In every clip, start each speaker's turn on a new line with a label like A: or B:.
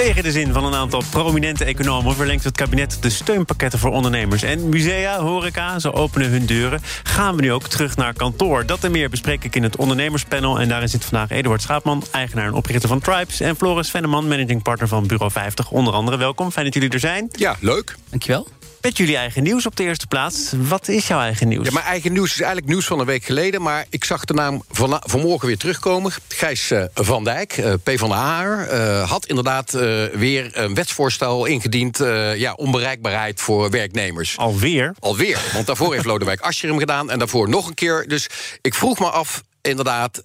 A: Tegen de zin van een aantal prominente economen verlengt het kabinet de steunpakketten voor ondernemers. En musea, horeca, ze openen hun deuren. Gaan we nu ook terug naar kantoor? Dat en meer bespreek ik in het ondernemerspanel. En daarin zit vandaag Eduard Schaapman, eigenaar en oprichter van Tribes. En Floris Venneman, managing partner van Bureau 50. Onder andere, welkom. Fijn dat jullie er zijn.
B: Ja, leuk.
C: Dankjewel.
A: Met jullie eigen nieuws op de eerste plaats. Wat is jouw eigen nieuws?
B: Ja, mijn eigen nieuws is eigenlijk nieuws van een week geleden... maar ik zag de naam van, vanmorgen weer terugkomen. Gijs uh, van Dijk, uh, P van de Haar, uh, had inderdaad weer een wetsvoorstel ingediend... ja, onbereikbaarheid voor werknemers.
A: Alweer?
B: Alweer, want daarvoor heeft Lodewijk Asscher hem gedaan... en daarvoor nog een keer. Dus ik vroeg me af, inderdaad,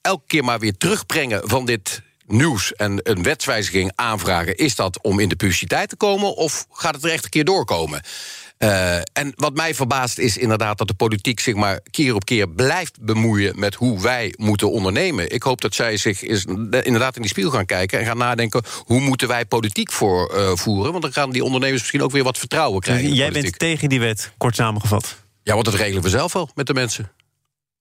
B: elke keer maar weer terugbrengen van dit nieuws en een wetswijziging aanvragen... is dat om in de publiciteit te komen of gaat het er echt een keer doorkomen? Uh, en wat mij verbaast is inderdaad dat de politiek zich maar keer op keer blijft bemoeien met hoe wij moeten ondernemen. Ik hoop dat zij zich is, inderdaad in die spiegel gaan kijken en gaan nadenken hoe moeten wij politiek voor, uh, voeren. Want dan gaan die ondernemers misschien ook weer wat vertrouwen krijgen.
A: Jij bent tegen die wet, kort samengevat.
B: Ja, want dat regelen we zelf wel met de mensen.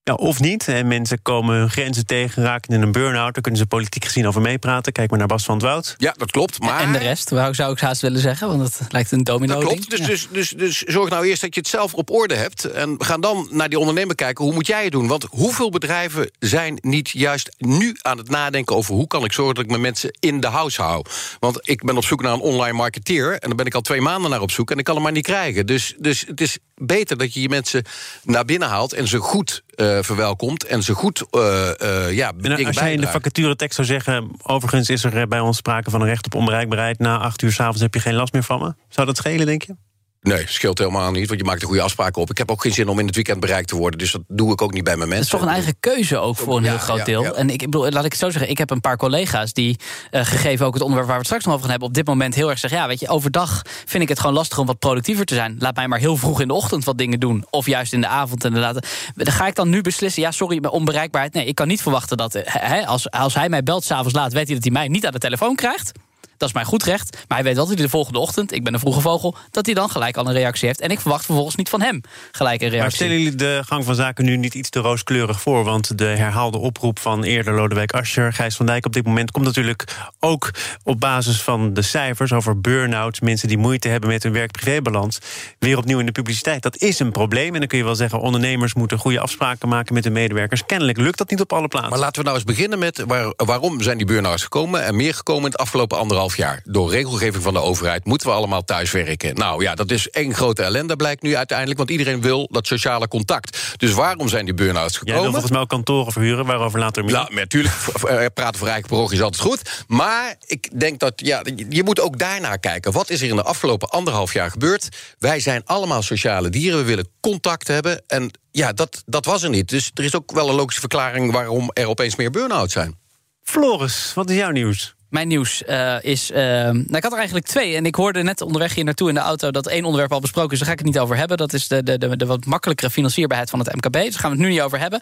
A: Ja, of niet. En mensen komen hun grenzen tegen, raken in een burn-out. Daar kunnen ze politiek gezien over meepraten. Kijk maar naar Bas van het Woud.
B: Ja, dat klopt. Maar...
C: En de rest, zou ik haast willen zeggen. Want dat lijkt een domino
B: Dat klopt. Dus, dus, dus, dus zorg nou eerst dat je het zelf op orde hebt. En ga dan naar die ondernemer kijken. Hoe moet jij het doen? Want hoeveel bedrijven zijn niet juist nu aan het nadenken... over hoe kan ik zorgen dat ik mijn mensen in de house hou? Want ik ben op zoek naar een online marketeer. En daar ben ik al twee maanden naar op zoek. En ik kan hem maar niet krijgen. Dus, dus het is beter dat je je mensen naar binnen haalt... en ze goed verwelkomt en ze goed uh, uh, ja,
A: en Als jij in de vacaturetekst zou zeggen... overigens is er bij ons sprake van een recht op onbereikbaarheid... na acht uur s'avonds heb je geen last meer van me. Zou dat schelen, denk je?
B: Nee, scheelt helemaal niet, want je maakt er goede afspraken op. Ik heb ook geen zin om in het weekend bereikt te worden, dus dat doe ik ook niet bij mijn mensen.
C: Het is toch een eigen keuze ook voor een heel groot deel. En ik bedoel, laat ik het zo zeggen, ik heb een paar collega's die, uh, gegeven ook het onderwerp waar we het straks nog over gaan hebben, op dit moment heel erg zeggen: ja, weet je, overdag vind ik het gewoon lastig om wat productiever te zijn. Laat mij maar heel vroeg in de ochtend wat dingen doen, of juist in de avond inderdaad. Dan ga ik dan nu beslissen, ja, sorry, onbereikbaarheid. Nee, ik kan niet verwachten dat, he, als, als hij mij belt s'avonds laat, weet hij dat hij mij niet aan de telefoon krijgt. Dat is mijn goed recht. Maar hij weet hij de volgende ochtend, ik ben een vroege vogel, dat hij dan gelijk al een reactie heeft. En ik verwacht vervolgens niet van hem gelijk een reactie.
A: Maar stellen jullie de gang van zaken nu niet iets te rooskleurig voor? Want de herhaalde oproep van eerder Lodewijk Asscher, Gijs van Dijk op dit moment komt natuurlijk ook op basis van de cijfers over burn-outs, mensen die moeite hebben met hun werk-privébalans, weer opnieuw in de publiciteit. Dat is een probleem. En dan kun je wel zeggen, ondernemers moeten goede afspraken maken met hun medewerkers. Kennelijk lukt dat niet op alle plaatsen.
B: Maar laten we nou eens beginnen met waar, waarom zijn die burn-outs gekomen en meer gekomen in het afgelopen anderhalf jaar. Door regelgeving van de overheid moeten we allemaal thuiswerken. Nou ja, dat is één grote ellende, blijkt nu uiteindelijk. Want iedereen wil dat sociale contact. Dus waarom zijn die burn-outs gekomen?
A: Jij wil volgens mij ook kantoren verhuren, waarover later meer.
B: Nou, natuurlijk, eh, praten voor eigen parochie is altijd goed. Maar ik denk dat, ja, je moet ook daarnaar kijken. Wat is er in de afgelopen anderhalf jaar gebeurd? Wij zijn allemaal sociale dieren, we willen contact hebben. En ja, dat, dat was er niet. Dus er is ook wel een logische verklaring... waarom er opeens meer burn-outs zijn.
A: Floris, wat is jouw nieuws?
C: Mijn nieuws uh, is. Uh, nou, ik had er eigenlijk twee. En ik hoorde net onderweg hier naartoe in de auto dat één onderwerp al besproken is. Daar ga ik het niet over hebben. Dat is de, de, de, de wat makkelijkere financierbaarheid van het MKB. Dus daar gaan we het nu niet over hebben.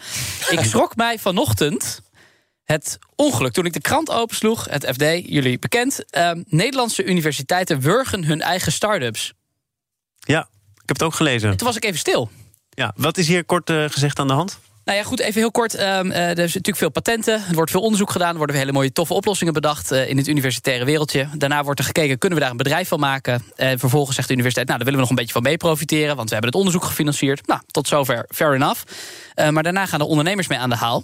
C: ik schrok mij vanochtend het ongeluk. Toen ik de krant opensloeg, het FD, jullie bekend. Uh, Nederlandse universiteiten wurgen hun eigen start-ups.
A: Ja, ik heb het ook gelezen.
C: En toen was ik even stil.
A: Ja, wat is hier kort gezegd aan de hand?
C: Nou ja, goed, even heel kort. Um, er is natuurlijk veel patenten. Er wordt veel onderzoek gedaan. Er worden hele mooie, toffe oplossingen bedacht uh, in het universitaire wereldje. Daarna wordt er gekeken, kunnen we daar een bedrijf van maken? En vervolgens zegt de universiteit, nou, daar willen we nog een beetje van mee profiteren... want we hebben het onderzoek gefinancierd. Nou, tot zover, fair enough. Uh, maar daarna gaan de ondernemers mee aan de haal.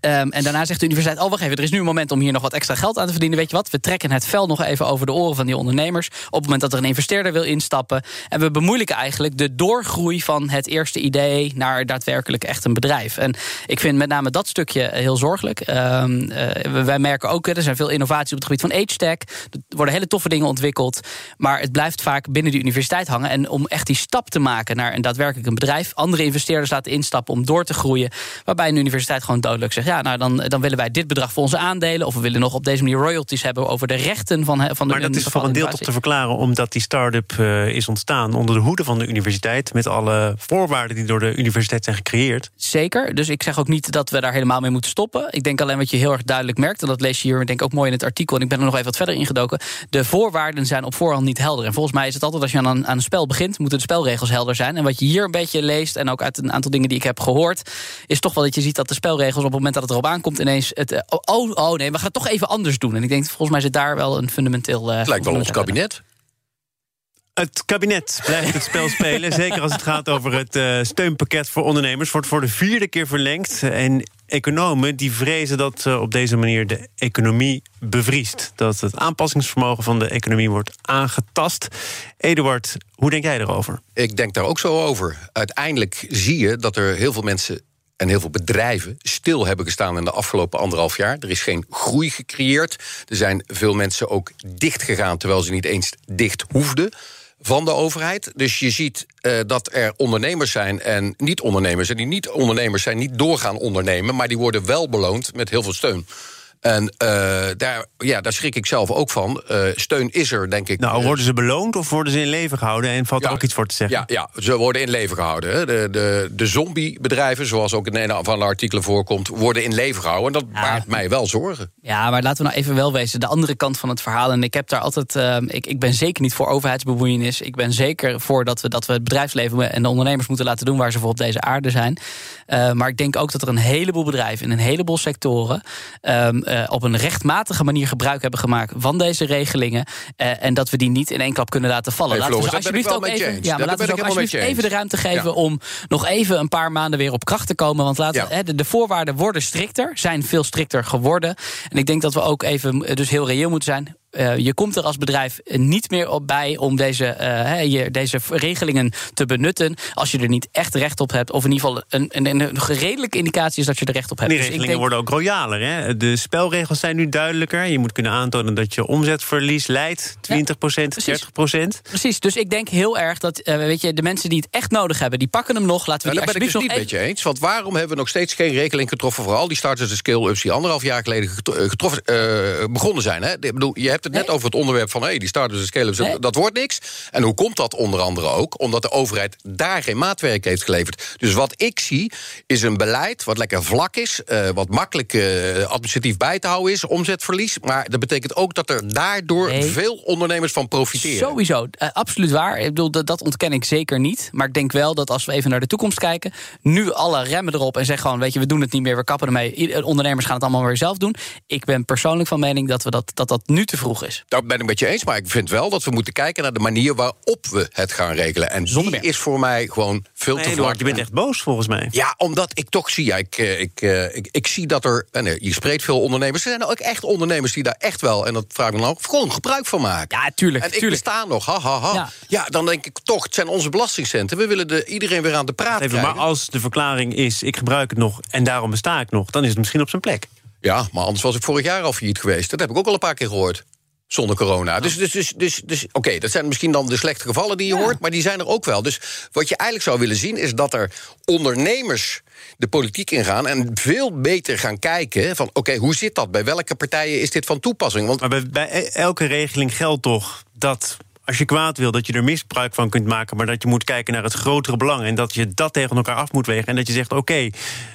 C: Um, en daarna zegt de universiteit: Oh, wacht even, er is nu een moment om hier nog wat extra geld aan te verdienen. Weet je wat? We trekken het vel nog even over de oren van die ondernemers. Op het moment dat er een investeerder wil instappen. En we bemoeilijken eigenlijk de doorgroei van het eerste idee naar daadwerkelijk echt een bedrijf. En ik vind met name dat stukje heel zorgelijk. Um, uh, wij merken ook, er zijn veel innovaties op het gebied van age-tech. Er worden hele toffe dingen ontwikkeld. Maar het blijft vaak binnen de universiteit hangen. En om echt die stap te maken naar een daadwerkelijk een bedrijf, andere investeerders laten instappen om door te groeien. Waarbij een universiteit gewoon dodelijk zegt ja, nou dan, dan willen wij dit bedrag voor onze aandelen. Of we willen nog op deze manier royalties hebben over de rechten van, van de
A: Maar dat is voor een deel toch te verklaren omdat die start-up uh, is ontstaan onder de hoede van de universiteit. Met alle voorwaarden die door de universiteit zijn gecreëerd.
C: Zeker. Dus ik zeg ook niet dat we daar helemaal mee moeten stoppen. Ik denk alleen wat je heel erg duidelijk merkt, en dat lees je hier denk ik ook mooi in het artikel. En ik ben er nog even wat verder ingedoken. De voorwaarden zijn op voorhand niet helder. En volgens mij is het altijd als je aan, aan een spel begint, moeten de spelregels helder zijn. En wat je hier een beetje leest, en ook uit een aantal dingen die ik heb gehoord, is toch wel dat je ziet dat de spelregels op het moment dat het erop aankomt, ineens het. Uh, oh, oh nee, we gaan het toch even anders doen. En ik denk, volgens mij zit daar wel een fundamenteel. Uh,
B: het lijkt wel ons kabinet.
A: Het kabinet blijft het spel spelen. zeker als het gaat over het uh, steunpakket voor ondernemers. Wordt voor de vierde keer verlengd. En economen die vrezen dat uh, op deze manier de economie bevriest. Dat het aanpassingsvermogen van de economie wordt aangetast. Eduard, hoe denk jij erover?
B: Ik denk daar ook zo over. Uiteindelijk zie je dat er heel veel mensen en heel veel bedrijven stil hebben gestaan in de afgelopen anderhalf jaar. Er is geen groei gecreëerd. Er zijn veel mensen ook dicht gegaan terwijl ze niet eens dicht hoefden van de overheid. Dus je ziet uh, dat er ondernemers zijn en niet-ondernemers. En die niet-ondernemers zijn niet doorgaan ondernemen, maar die worden wel beloond met heel veel steun. En uh, daar, ja, daar schrik ik zelf ook van. Uh, steun is er, denk ik.
A: Nou, worden ze beloond of worden ze in leven gehouden? En valt
B: ja,
A: er ook iets voor te zeggen?
B: Ja, ja ze worden in leven gehouden. Hè. De, de, de zombiebedrijven, zoals ook in een van de artikelen voorkomt... worden in leven gehouden. En dat ja. baart mij wel zorgen.
C: Ja, maar laten we nou even wel wezen. De andere kant van het verhaal. En ik heb daar altijd... Uh, ik, ik ben zeker niet voor overheidsbemoeienis. Ik ben zeker voor dat we, dat we het bedrijfsleven en de ondernemers moeten laten doen... waar ze voor op deze aarde zijn. maar ik denk ook dat er een heleboel bedrijven... in een heleboel sectoren... Um, uh, op een rechtmatige manier gebruik hebben gemaakt van deze regelingen. Uh, en dat we die niet in één klap kunnen laten vallen.
B: Hey,
C: laten
B: Floris,
C: we alsjeblieft ook even,
B: ja,
C: maar laten we ook alsjeblieft even de ruimte geven ja. om nog even een paar maanden weer op kracht te komen. Want laten ja. de, de, voorwaarden worden strikter, zijn veel strikter geworden. En ik denk dat we ook even dus heel reëel moeten zijn. Uh, je komt er als bedrijf niet meer op bij om deze, uh, je, deze regelingen te benutten. als je er niet echt recht op hebt. Of in ieder geval een, een, een redelijke indicatie is dat je er recht op hebt.
A: Die regelingen dus ik denk... worden ook royaler. Hè? De spelregels zijn nu duidelijker. Je moet kunnen aantonen dat je omzetverlies leidt. 20 procent, ja, 30 procent.
C: Precies, dus ik denk heel erg dat uh, weet je, de mensen die het echt nodig hebben, die pakken hem nog. Laten we
B: nou,
C: die
B: daar ben ik het dus niet met je eens. Want waarom hebben we nog steeds geen regeling getroffen voor al die starters en scale-ups die anderhalf jaar geleden getroffen, begonnen zijn? Hè? Ik bedoel, je hebt het net nee. over het onderwerp van hey, die starters en scale-ups, nee. dat wordt niks. En hoe komt dat onder andere ook? Omdat de overheid daar geen maatwerk heeft geleverd. Dus wat ik zie, is een beleid wat lekker vlak is, uh, wat makkelijk uh, administratief bij te houden is, omzetverlies. Maar dat betekent ook dat er daardoor nee. veel ondernemers van profiteren.
C: Sowieso, uh, absoluut waar. Ik bedoel, dat, dat ontken ik zeker niet. Maar ik denk wel dat als we even naar de toekomst kijken, nu alle remmen erop en zeggen gewoon, weet je, we doen het niet meer, we kappen ermee. Ondernemers gaan het allemaal weer zelf doen. Ik ben persoonlijk van mening dat we dat, dat, dat nu te vroeg is.
B: Daar ben ik met je eens, maar ik vind wel dat we moeten kijken naar de manier waarop we het gaan regelen. En Zonder die meer. is voor mij gewoon veel
A: nee,
B: te vlak.
A: Je bent echt boos volgens mij.
B: Ja, omdat ik toch zie, ja, ik, ik, ik, ik, zie dat er. Nee, je spreekt veel ondernemers. Er zijn ook echt ondernemers die daar echt wel, en dat vraag ik me dan ook, gewoon gebruik van maken.
C: Ja, tuurlijk.
B: En ik
C: tuurlijk.
B: besta nog, ha, ha, ha. Ja. ja. dan denk ik toch, het zijn onze belastingcenten. We willen de, iedereen weer aan de praat
A: Even,
B: krijgen.
A: Maar als de verklaring is, ik gebruik het nog en daarom besta ik nog, dan is het misschien op zijn plek.
B: Ja, maar anders was ik vorig jaar al failliet geweest. Dat heb ik ook al een paar keer gehoord zonder corona. Dus, dus, dus, dus, dus oké, okay, dat zijn misschien dan de slechte gevallen die je ja. hoort, maar die zijn er ook wel. Dus wat je eigenlijk zou willen zien is dat er ondernemers de politiek ingaan en veel beter gaan kijken van oké, okay, hoe zit dat? Bij welke partijen is dit van toepassing?
A: Want maar bij, bij elke regeling geldt toch dat als je kwaad wil, dat je er misbruik van kunt maken, maar dat je moet kijken naar het grotere belang en dat je dat tegen elkaar af moet wegen. En dat je zegt: oké, okay,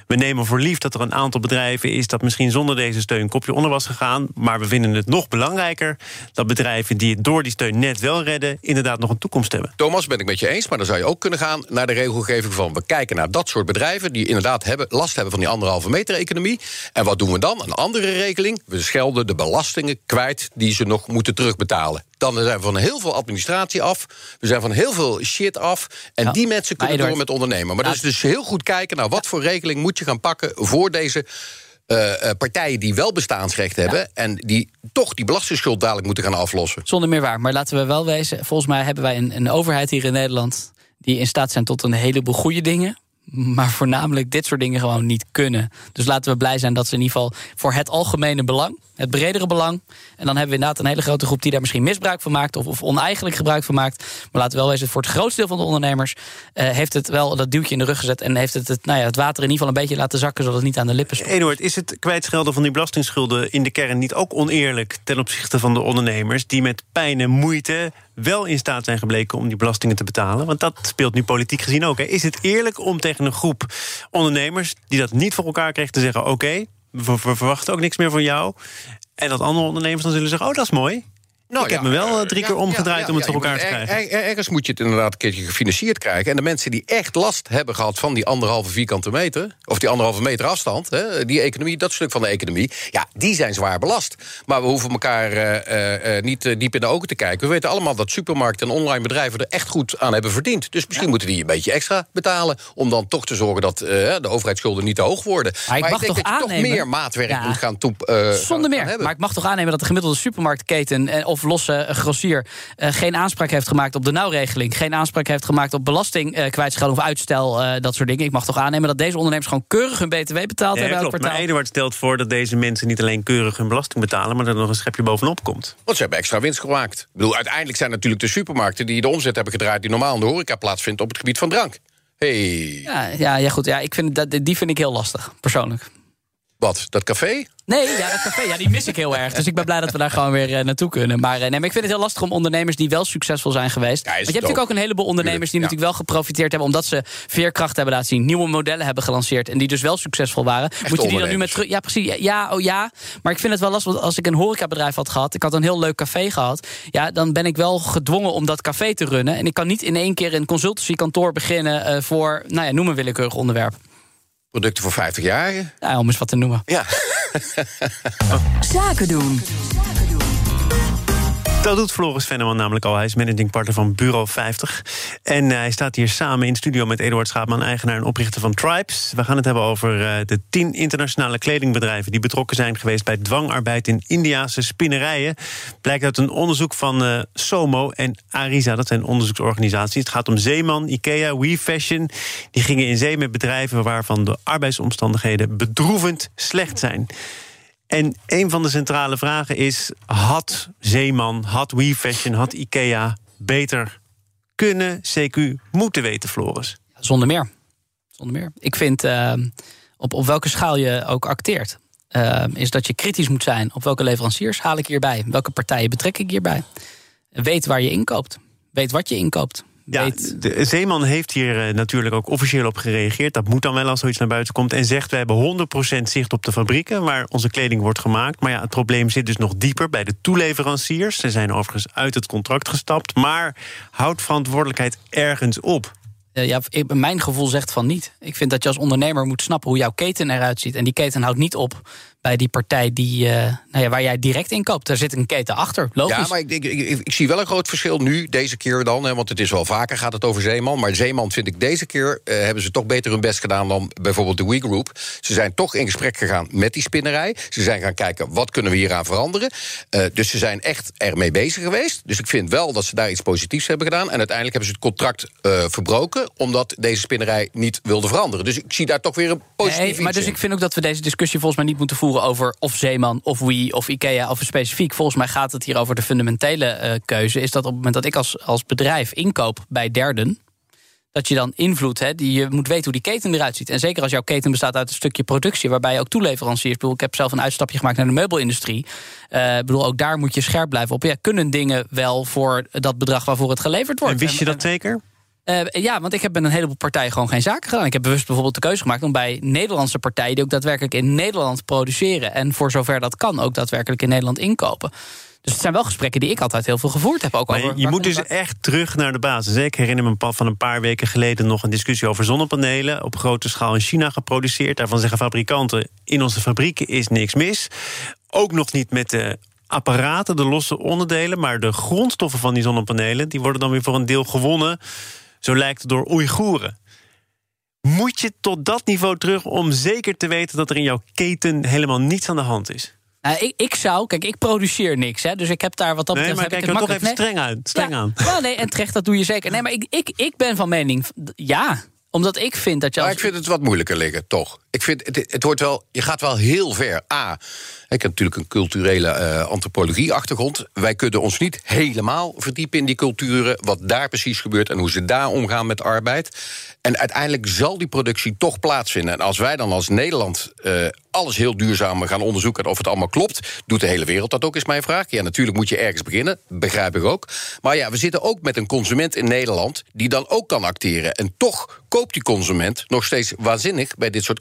A: we nemen voor lief dat er een aantal bedrijven is dat misschien zonder deze steun een kopje onder was gegaan, maar we vinden het nog belangrijker dat bedrijven die het door die steun net wel redden, inderdaad nog een toekomst hebben.
B: Thomas, ben ik met je eens, maar dan zou je ook kunnen gaan naar de regelgeving van we kijken naar dat soort bedrijven die inderdaad hebben, last hebben van die anderhalve meter economie. En wat doen we dan? Een andere regeling. We schelden de belastingen kwijt die ze nog moeten terugbetalen. Dan zijn we van heel veel administratie af. We zijn van heel veel shit af. En ja, die mensen kunnen door met ondernemen. Maar ja. dus, dus heel goed kijken naar wat voor regeling moet je gaan pakken voor deze. Uh, uh, partijen die wel bestaansrecht hebben... Ja. en die toch die belastingsschuld dadelijk moeten gaan aflossen.
C: Zonder meer waar. Maar laten we wel wezen... volgens mij hebben wij een, een overheid hier in Nederland... die in staat zijn tot een heleboel goede dingen maar voornamelijk dit soort dingen gewoon niet kunnen. Dus laten we blij zijn dat ze in ieder geval voor het algemene belang, het bredere belang. En dan hebben we inderdaad een hele grote groep die daar misschien misbruik van maakt of, of oneigenlijk gebruik van maakt. Maar laten we wel wezen, voor het grootste deel van de ondernemers uh, heeft het wel dat duwtje in de rug gezet en heeft het het, nou ja, het water in ieder geval een beetje laten zakken zodat het niet aan de lippen stond.
A: Eduard, is het kwijtschelden van die belastingsschulden in de kern niet ook oneerlijk ten opzichte van de ondernemers die met pijn en moeite wel in staat zijn gebleken om die belastingen te betalen? Want dat speelt nu politiek gezien ook. Is het eerlijk om tegen een groep ondernemers die dat niet voor elkaar krijgt te zeggen: oké, we, verwachten ook niks meer van jou. En dat andere ondernemers dan zullen zeggen: oh, dat is mooi. Nou, ik heb me wel eh, drie keer omgedraaid om het voor elkaar te krijgen.
B: ergens moet je het inderdaad een keertje gefinancierd krijgen. En de mensen die echt last hebben gehad van die anderhalve vierkante meter... of die anderhalve meter afstand, hè, die economie, dat stuk van de economie... ja, die zijn zwaar belast. Maar we hoeven elkaar uh, uh, niet diep in de ogen te kijken. We weten allemaal dat supermarkten en online bedrijven... er echt goed aan hebben verdiend. Dus misschien moeten die een beetje extra betalen... om dan toch te zorgen dat de overheidsschulden niet te hoog worden.
C: Maar, ik mag
B: ik
C: toch
B: denk
C: aannemen...
B: toch meer maatwerk moet gaan
C: Zonder meer. Maar ik mag toch aannemen dat de gemiddelde supermarktketen... of losse grossier uh, geen aanspraak heeft gemaakt op de nauwregeling, geen aanspraak heeft gemaakt op belasting uh, kwijtschelding of uitstel, uh, dat soort dingen. Ik mag toch aannemen dat deze ondernemers gewoon keurig hun BTW betaald
A: ja,
C: hebben.
A: Klopt, maar Eduard stelt voor dat deze mensen niet alleen keurig hun belasting betalen, maar dat er nog een schepje bovenop komt.
B: Want ze hebben extra winst gemaakt. Ik bedoel, uiteindelijk zijn natuurlijk de supermarkten die de omzet hebben gedraaid die normaal in de horeca plaatsvindt op het gebied van drank. Hey.
C: Ja, ja, ja, goed. Ja, ik vind dat, die vind ik heel lastig, persoonlijk.
B: Wat, dat café?
C: Nee, ja, dat café, ja, die mis ik heel erg. Dus ik ben blij dat we daar gewoon weer uh, naartoe kunnen. Maar, uh, nee, maar ik vind het heel lastig om ondernemers die wel succesvol zijn geweest. Ja, Want je hebt natuurlijk ook een heleboel ondernemers die ja. natuurlijk wel geprofiteerd hebben... omdat ze veerkracht hebben laten zien, nieuwe modellen hebben gelanceerd... en die dus wel succesvol waren.
B: Echt
C: Moet je die dan nu met terug... Ja, precies. Ja, oh ja. Maar ik vind het wel lastig, want als ik een horecabedrijf had gehad... ik had een heel leuk café gehad... ja, dan ben ik wel gedwongen om dat café te runnen. En ik kan niet in één keer een consultancykantoor beginnen... Uh, voor, nou ja, noem een willekeurig onderwerp.
B: Producten voor 50 jaar?
C: Ja, om eens wat te noemen.
B: Ja.
D: Zaken doen.
A: Dat doet Floris Venneman namelijk al. Hij is managing partner van Bureau 50. En hij staat hier samen in studio met Eduard Schaapman... eigenaar en oprichter van Tribes. We gaan het hebben over uh, de tien internationale kledingbedrijven... die betrokken zijn geweest bij dwangarbeid in Indiase spinnerijen. Blijkt uit een onderzoek van uh, SOMO en Arisa. Dat zijn onderzoeksorganisaties. Het gaat om Zeeman, Ikea, We Fashion. Die gingen in zee met bedrijven... waarvan de arbeidsomstandigheden bedroevend slecht zijn. En een van de centrale vragen is: had Zeeman, had WeFashion, had IKEA beter kunnen, CQ moeten weten, Floris?
C: Zonder meer. Zonder meer. Ik vind uh, op, op welke schaal je ook acteert. Uh, is dat je kritisch moet zijn op welke leveranciers haal ik hierbij, welke partijen betrek ik hierbij. Weet waar je inkoopt, weet wat je inkoopt.
A: Ja, de Zeeman heeft hier uh, natuurlijk ook officieel op gereageerd. Dat moet dan wel als zoiets naar buiten komt. En zegt, we hebben 100% zicht op de fabrieken... waar onze kleding wordt gemaakt. Maar ja, het probleem zit dus nog dieper bij de toeleveranciers. Ze zijn overigens uit het contract gestapt. Maar houdt verantwoordelijkheid ergens op?
C: Uh, ja, ik, mijn gevoel zegt van niet. Ik vind dat je als ondernemer moet snappen hoe jouw keten eruit ziet. En die keten houdt niet op bij die partij die, uh, nou ja, waar jij direct in koopt. Daar zit een keten achter, logisch.
B: Ja, maar ik, ik, ik, ik zie wel een groot verschil nu, deze keer dan. Hè, want het is wel vaker gaat het over Zeeman. Maar Zeeman vind ik deze keer uh, hebben ze toch beter hun best gedaan... dan bijvoorbeeld de We Group. Ze zijn toch in gesprek gegaan met die spinnerij. Ze zijn gaan kijken, wat kunnen we hieraan veranderen? Uh, dus ze zijn echt ermee bezig geweest. Dus ik vind wel dat ze daar iets positiefs hebben gedaan. En uiteindelijk hebben ze het contract verbroken... omdat deze spinnerij niet wilde veranderen. Dus ik zie daar toch weer een positief
C: nee, maar dus
B: in.
C: ik vind ook dat we deze discussie volgens mij niet moeten voeren over of Zeeman of Wie of Ikea of specifiek. Volgens mij gaat het hier over de fundamentele uh, keuze. Is dat op het moment dat ik als, als bedrijf inkoop bij derden. Dat je dan invloed hebt, die je moet weten hoe die keten eruit ziet. En zeker als jouw keten bestaat uit een stukje productie, waarbij je ook toeleveranciers. Ik, bedoel, ik heb zelf een uitstapje gemaakt naar de meubelindustrie. Uh, ik bedoel, ook daar moet je scherp blijven op. Ja, kunnen dingen wel voor dat bedrag waarvoor het geleverd wordt?
A: En wist je dat zeker?
C: Uh, ja, want ik heb met een heleboel partijen gewoon geen zaken gedaan. Ik heb bewust bijvoorbeeld de keuze gemaakt om bij Nederlandse partijen... die ook daadwerkelijk in Nederland produceren... en voor zover dat kan ook daadwerkelijk in Nederland inkopen. Dus het zijn wel gesprekken die ik altijd heel veel gevoerd heb. Ook
A: maar
C: over,
A: je, je moet dus echt terug naar de basis. Ik herinner me van een paar weken geleden nog een discussie over zonnepanelen. Op grote schaal in China geproduceerd. Daarvan zeggen fabrikanten: in onze fabrieken is niks mis. Ook nog niet met de apparaten, de losse onderdelen. Maar de grondstoffen van die zonnepanelen die worden dan weer voor een deel gewonnen zo lijkt het door Oeigoeren. Moet je tot dat niveau terug om zeker te weten dat er in jouw keten helemaal niets aan de hand is?
C: Nou, ik, ik zou, kijk, ik produceer niks, hè, dus ik heb daar wat dat
A: nee,
C: betreft.
A: maar kijk er toch even streng, uit, streng
C: ja,
A: aan.
C: Nee, en terecht, dat doe je zeker. Nee, maar ik, ik, ik ben van mening, ja, Omdat ik vind dat je.
B: Maar
C: Als...
B: ik vind het wat moeilijker liggen, toch? Ik vind het, het wordt wel, je gaat wel heel ver. A, ik heb natuurlijk een culturele eh, antropologie-achtergrond. Wij kunnen ons niet helemaal verdiepen in die culturen, wat daar precies gebeurt en hoe ze daar omgaan met arbeid. En uiteindelijk zal die productie toch plaatsvinden. En als wij dan als Nederland eh, alles heel duurzaam gaan onderzoeken of het allemaal klopt, doet de hele wereld dat ook, is mijn vraag. Ja, natuurlijk moet je ergens beginnen, begrijp ik ook. Maar ja, we zitten ook met een consument in Nederland die dan ook kan acteren. En toch koopt die consument nog steeds waanzinnig bij dit soort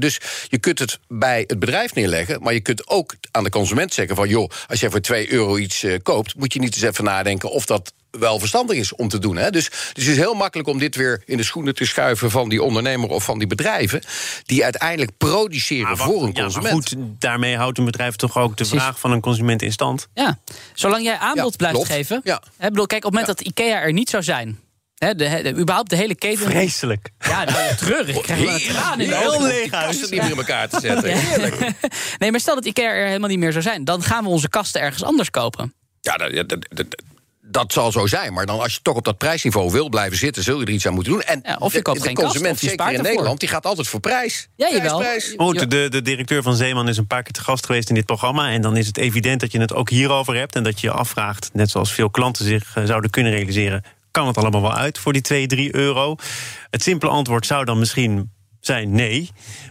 B: Dus je kunt het bij het bedrijf neerleggen, maar je kunt ook aan de consument zeggen van joh, als jij voor 2 euro iets eh, koopt, moet je niet eens even nadenken of dat wel verstandig is om te doen. Hè? Dus, dus het is heel makkelijk om dit weer in de schoenen te schuiven van die ondernemer of van die bedrijven, die uiteindelijk produceren
A: Maar
B: voor een
A: ja, maar
B: consument.
A: goed, daarmee houdt een bedrijf toch ook de vraag van een consument in stand.
C: Ja, zolang jij aanbod
B: Ja,
C: blijft
B: klopt.
C: geven.
B: Ja.
C: Hè, bedoel, kijk, op het moment dat IKEA er niet zou zijn. Hè, de, de- überhaupt de hele keten.
A: Vreselijk.
C: Ja, nou, treurig. Ik krijg wel een traan in de
A: Heel leeg
B: niet meer in elkaar te zetten. Heerlijk.
C: Nee, maar stel dat IKEA er helemaal niet meer zou zijn. Dan gaan we onze kasten ergens anders kopen.
B: Ja, dat, dat, dat, dat zal zo zijn. Maar dan als je toch op dat prijsniveau wil blijven zitten, zul je er iets aan moeten doen. En
C: Ja, of je
B: de-
C: koopt
B: de,
C: geen kast,
B: consument,
C: of je
B: zeker in
C: ervoor.
B: Nederland, die gaat altijd voor prijs.
C: Ja, jawel.
B: prijs.
A: Goed, de, de directeur van Zeeman is een paar keer te gast geweest in dit programma. En dan is het evident dat je het ook hierover hebt. En dat je je afvraagt, net zoals veel klanten zich eh, zouden kunnen realiseren. Kan het allemaal wel uit voor die 2, 3 euro? Het simpele antwoord zou dan misschien zijn nee.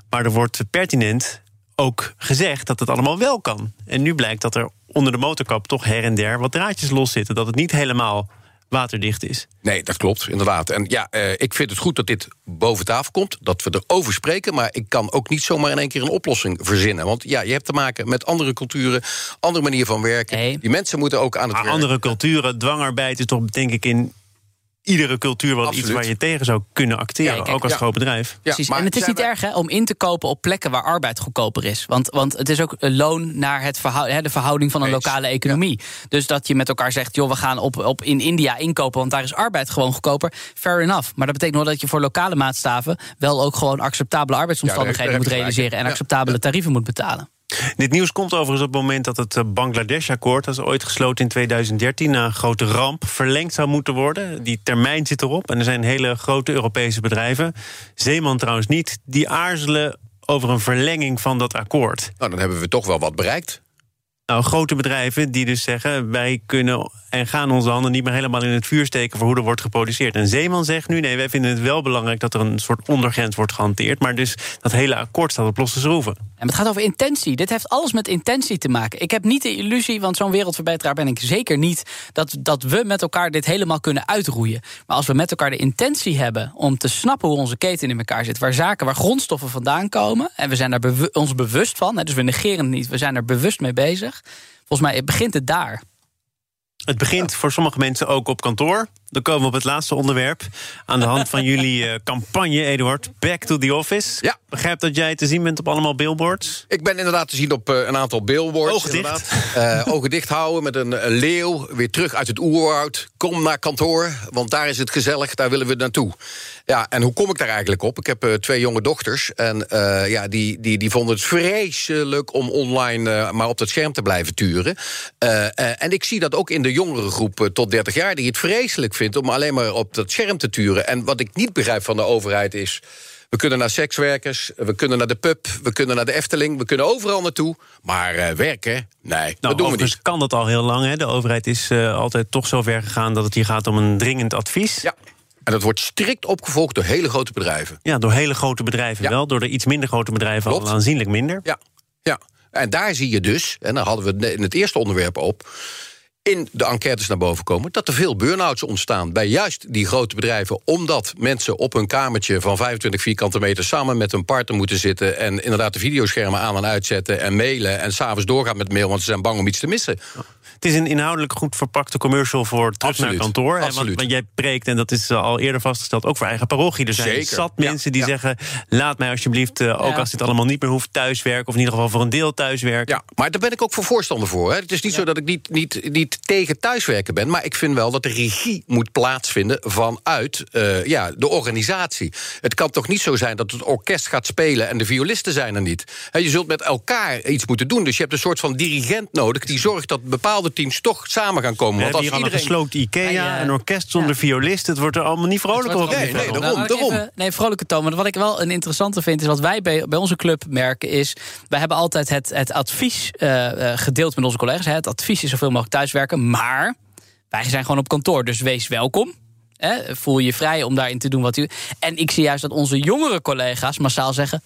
A: Maar er wordt pertinent ook gezegd dat het allemaal wel kan. En nu blijkt dat er onder de motorkap toch her en der wat draadjes loszitten. Dat het niet helemaal waterdicht is.
B: Nee, dat klopt, inderdaad. En ja, eh, ik vind het goed dat dit boven tafel komt, dat we erover spreken. Maar ik kan ook niet zomaar in één keer een oplossing verzinnen. Want ja, je hebt te maken met andere culturen, andere manier van werken.
C: Nee.
B: Die mensen moeten ook aan het
A: Maar
B: werk.
A: andere culturen, dwangarbeid is toch denk ik in iedere cultuur wel iets waar je tegen zou kunnen acteren.
C: Ja, kijk,
A: ook als
B: ja.
A: groot bedrijf.
B: Ja,
C: Precies.
B: maar
C: en het is niet
B: wij-
C: erg hè, om in te kopen op plekken waar arbeid goedkoper is. Want, want het is ook een loon naar het hè, de verhouding van een lokale economie. Dus dat je met elkaar zegt, joh, we gaan op, op in India inkopen, want daar is arbeid gewoon goedkoper. Fair enough. Maar dat betekent wel dat je voor lokale maatstaven wel ook gewoon acceptabele arbeidsomstandigheden moet realiseren en
B: Ja.
C: acceptabele tarieven moet betalen.
A: Dit nieuws komt overigens op het moment dat het eh, Bangladesh-akkoord... dat is ooit gesloten in 2013 na een grote ramp... verlengd zou moeten worden. Die termijn zit erop en er zijn hele grote Europese bedrijven. Zeeman trouwens niet. Die aarzelen over een verlenging van dat akkoord.
B: Nou, dan hebben we toch wel wat bereikt.
A: Nou, grote bedrijven die dus zeggen... wij kunnen en gaan onze handen niet meer helemaal in het vuur steken... voor hoe er wordt geproduceerd. En Zeeman zegt nu, nee, wij vinden het wel belangrijk... dat er een soort ondergrens wordt gehanteerd. Maar dus dat hele akkoord staat op losse schroeven.
C: En het gaat over intentie. Dit heeft alles met intentie te maken. Ik heb niet de illusie, want zo'n wereldverbeteraar ben ik zeker niet, dat, dat we met elkaar dit helemaal kunnen uitroeien. Maar als we met elkaar de intentie hebben om te snappen hoe onze keten in elkaar zit, waar zaken, waar grondstoffen vandaan komen, en we zijn daar ons bewust van, dus we negeren het niet, we zijn er bewust mee bezig. Volgens mij begint het daar.
A: Het begint voor sommige mensen ook op kantoor. Dan komen we op het laatste onderwerp. Aan de hand van jullie eh, campagne, Eduard. Back to the office.
B: Ja.
A: Begrijp dat jij te zien bent op allemaal billboards.
B: Ik ben inderdaad te zien op eh, een aantal billboards.
A: Ogen dicht.
B: Eh, ogen dicht houden met een, een leeuw. Weer terug uit het oerwoud. Kom naar kantoor, want daar is het gezellig. Daar willen we naartoe. Ja, en hoe kom ik daar eigenlijk op? Ik heb twee jonge dochters. En ja, die, die, die vonden het vreselijk om online maar op dat scherm te blijven turen. En ik zie dat ook in de jongere groep tot 30 jaar... die het vreselijk vindt om alleen maar op dat scherm te turen. En wat ik niet begrijp van de overheid is... We kunnen naar sekswerkers, we kunnen naar de pub, we kunnen naar de Efteling, we kunnen overal naartoe. Maar eh, werken, nee,
A: Nou,
B: dat doen we niet.
A: kan dat al heel lang. Hè. De overheid is eh, altijd toch zo ver gegaan dat het hier gaat om een dringend advies.
B: Ja. En dat wordt strikt opgevolgd door hele grote bedrijven.
A: Ja, door hele grote bedrijven
B: Ja.
A: wel. Door de iets minder grote bedrijven
B: Klopt.
A: al aanzienlijk minder.
B: Ja, ja. En daar zie je dus, en daar hadden we het in het eerste onderwerp op... in de enquêtes naar boven komen... dat er veel burn-outs ontstaan bij juist die grote bedrijven... omdat mensen op hun kamertje van 25 vierkante meter... samen met hun partner moeten zitten... en inderdaad de videoschermen aan en uitzetten en mailen... en s'avonds doorgaan met mail, want ze zijn bang om iets te missen.
A: Het is een inhoudelijk goed verpakte commercial voor terug naar kantoor. hè, Want,
B: Absoluut.
A: want jij preekt, en dat is eh, al eerder vastgesteld, ook voor eigen parochie. Er zijn
B: Zeker.
A: zat
B: Ja,
A: mensen die
B: ja.
A: zeggen... laat mij alsjeblieft, eh, ook
C: Ja.
A: als dit allemaal niet meer hoeft, thuiswerken... of in ieder geval voor een deel thuiswerken.
B: Ja, maar daar ben ik ook voor voorstander voor. Hè. Het is niet zo dat ik niet, niet, niet niet tegen thuiswerken ben, maar ik vind wel dat de regie moet plaatsvinden vanuit uh, ja, de organisatie. Het kan toch niet zo zijn dat het orkest gaat spelen en de violisten zijn er niet. je zult met elkaar iets moeten doen. Dus je hebt een soort van dirigent nodig die zorgt dat bepaalde teams toch samen gaan komen.
A: We Want als hier iedereen... een gesloten IKEA, een orkest zonder violist. Het wordt er allemaal niet vrolijk op.
B: Nee, nee, daarom. daarom.
C: nee, vrolijke toon. Maar wat ik wel een interessante vind, is wat wij bij, bij onze club merken, is wij hebben altijd het, het advies uh, gedeeld met onze collega's. Het advies is zoveel mogelijk thuiswerken, maar wij zijn gewoon op kantoor, dus wees welkom. voel je vrij om daarin te doen wat u. En ik zie juist dat onze jongere collega's massaal zeggen: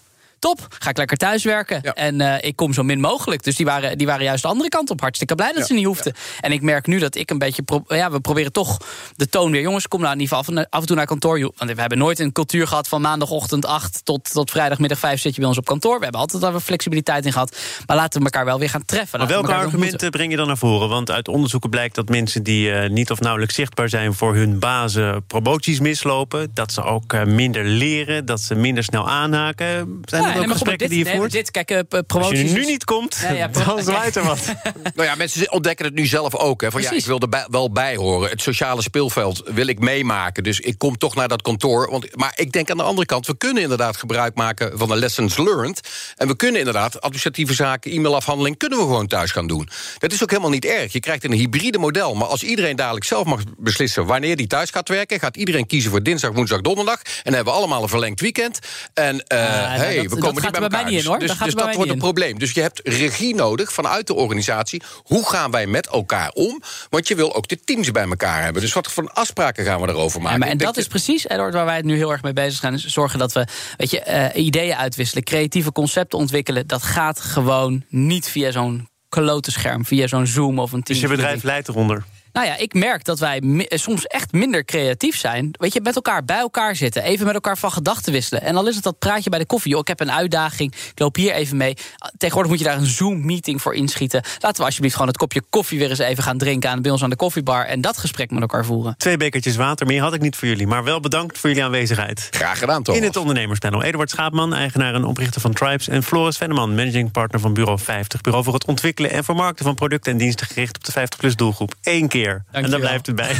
C: top, ga ik lekker thuiswerken. En uh, ik kom zo min mogelijk. Dus die waren, die waren juist de andere kant op. Hartstikke blij dat ze niet hoefden. En ik merk nu dat ik een beetje... ja, we proberen toch de toon weer... jongens, kom nou in ieder geval af en toe naar kantoor. Want we hebben nooit een cultuur gehad van maandagochtend 8... tot, tot vrijdagmiddag 5 zit je bij ons op kantoor. We hebben altijd wel flexibiliteit in gehad. Maar laten we elkaar wel weer gaan treffen.
A: Maar welke argumenten breng je dan naar voren? Want uit onderzoeken blijkt dat mensen die uh, niet of nauwelijks zichtbaar zijn... voor hun bazen promoties mislopen. Dat ze ook uh, minder leren, dat ze minder snel aanhaken. Zijn ook gesprekken die je voert?
C: Dit, kijk, uh, promoties...
A: Als je nu niet komt, ja, ja, dan zwaait er wat.
B: nou ja, mensen ontdekken het nu zelf ook. Hè, van, ja, ik wil er wel bij horen. Het sociale speelveld wil ik meemaken. Dus ik kom toch naar dat kantoor. Want, maar ik denk aan de andere kant... we kunnen inderdaad gebruik maken van de lessons learned. En we kunnen inderdaad administratieve zaken... e-mailafhandeling kunnen we gewoon thuis gaan doen. Dat is ook helemaal niet erg. Je krijgt een hybride model. Maar als iedereen dadelijk zelf mag beslissen... wanneer die thuis gaat werken... gaat iedereen kiezen voor dinsdag, woensdag, donderdag... en dan hebben we allemaal een verlengd weekend. En uh, hey, we komen niet bij elkaar.
C: Niet in, hoor.
B: Dus, dus dat wordt een probleem. Dus je hebt regie nodig vanuit de organisatie. Hoe gaan wij met elkaar om? Want je wil ook de teams bij elkaar hebben. Dus wat voor afspraken gaan we erover maken?
C: Ja, maar en dat is precies, Edward, waar wij het nu heel erg mee bezig zijn. zorgen dat we weet je, uh, ideeën uitwisselen, creatieve concepten ontwikkelen. Dat gaat gewoon niet via zo'n klote scherm, via zo'n Zoom of een team.
A: Dus je bedrijf leidt eronder?
C: Nou ja, ik merk dat wij eh, soms echt minder creatief zijn. Weet je, met elkaar bij elkaar zitten. Even met elkaar van gedachten wisselen. En dan is het dat praatje bij de koffie. Joh, ik heb een uitdaging. Ik loop hier even mee. Tegenwoordig moet je daar een Zoom-meeting voor inschieten. Laten we alsjeblieft gewoon het kopje koffie weer eens even gaan drinken aan bij ons aan de koffiebar. En dat gesprek met elkaar voeren.
A: Twee bekertjes water. Meer had ik niet voor jullie. Maar wel bedankt voor jullie aanwezigheid.
B: Graag gedaan, toch?
A: In het ondernemerspanel. Eduard Schaapman, eigenaar en oprichter van Tribes. En Floris Venneman, managing partner van Bureau 50. Bureau voor het ontwikkelen en vermarkten van producten en diensten gericht op de 50-plus doelgroep. Eén keer. En dan blijft erbij.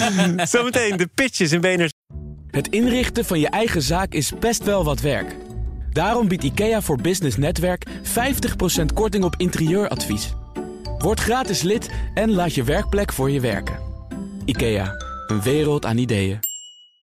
A: Zometeen de pitches in Beners.
E: Het inrichten van je eigen zaak is best wel wat werk. Daarom biedt IKEA voor Business Netwerk 50% korting op interieuradvies. Word gratis lid en laat je werkplek voor je werken. IKEA, een wereld aan ideeën.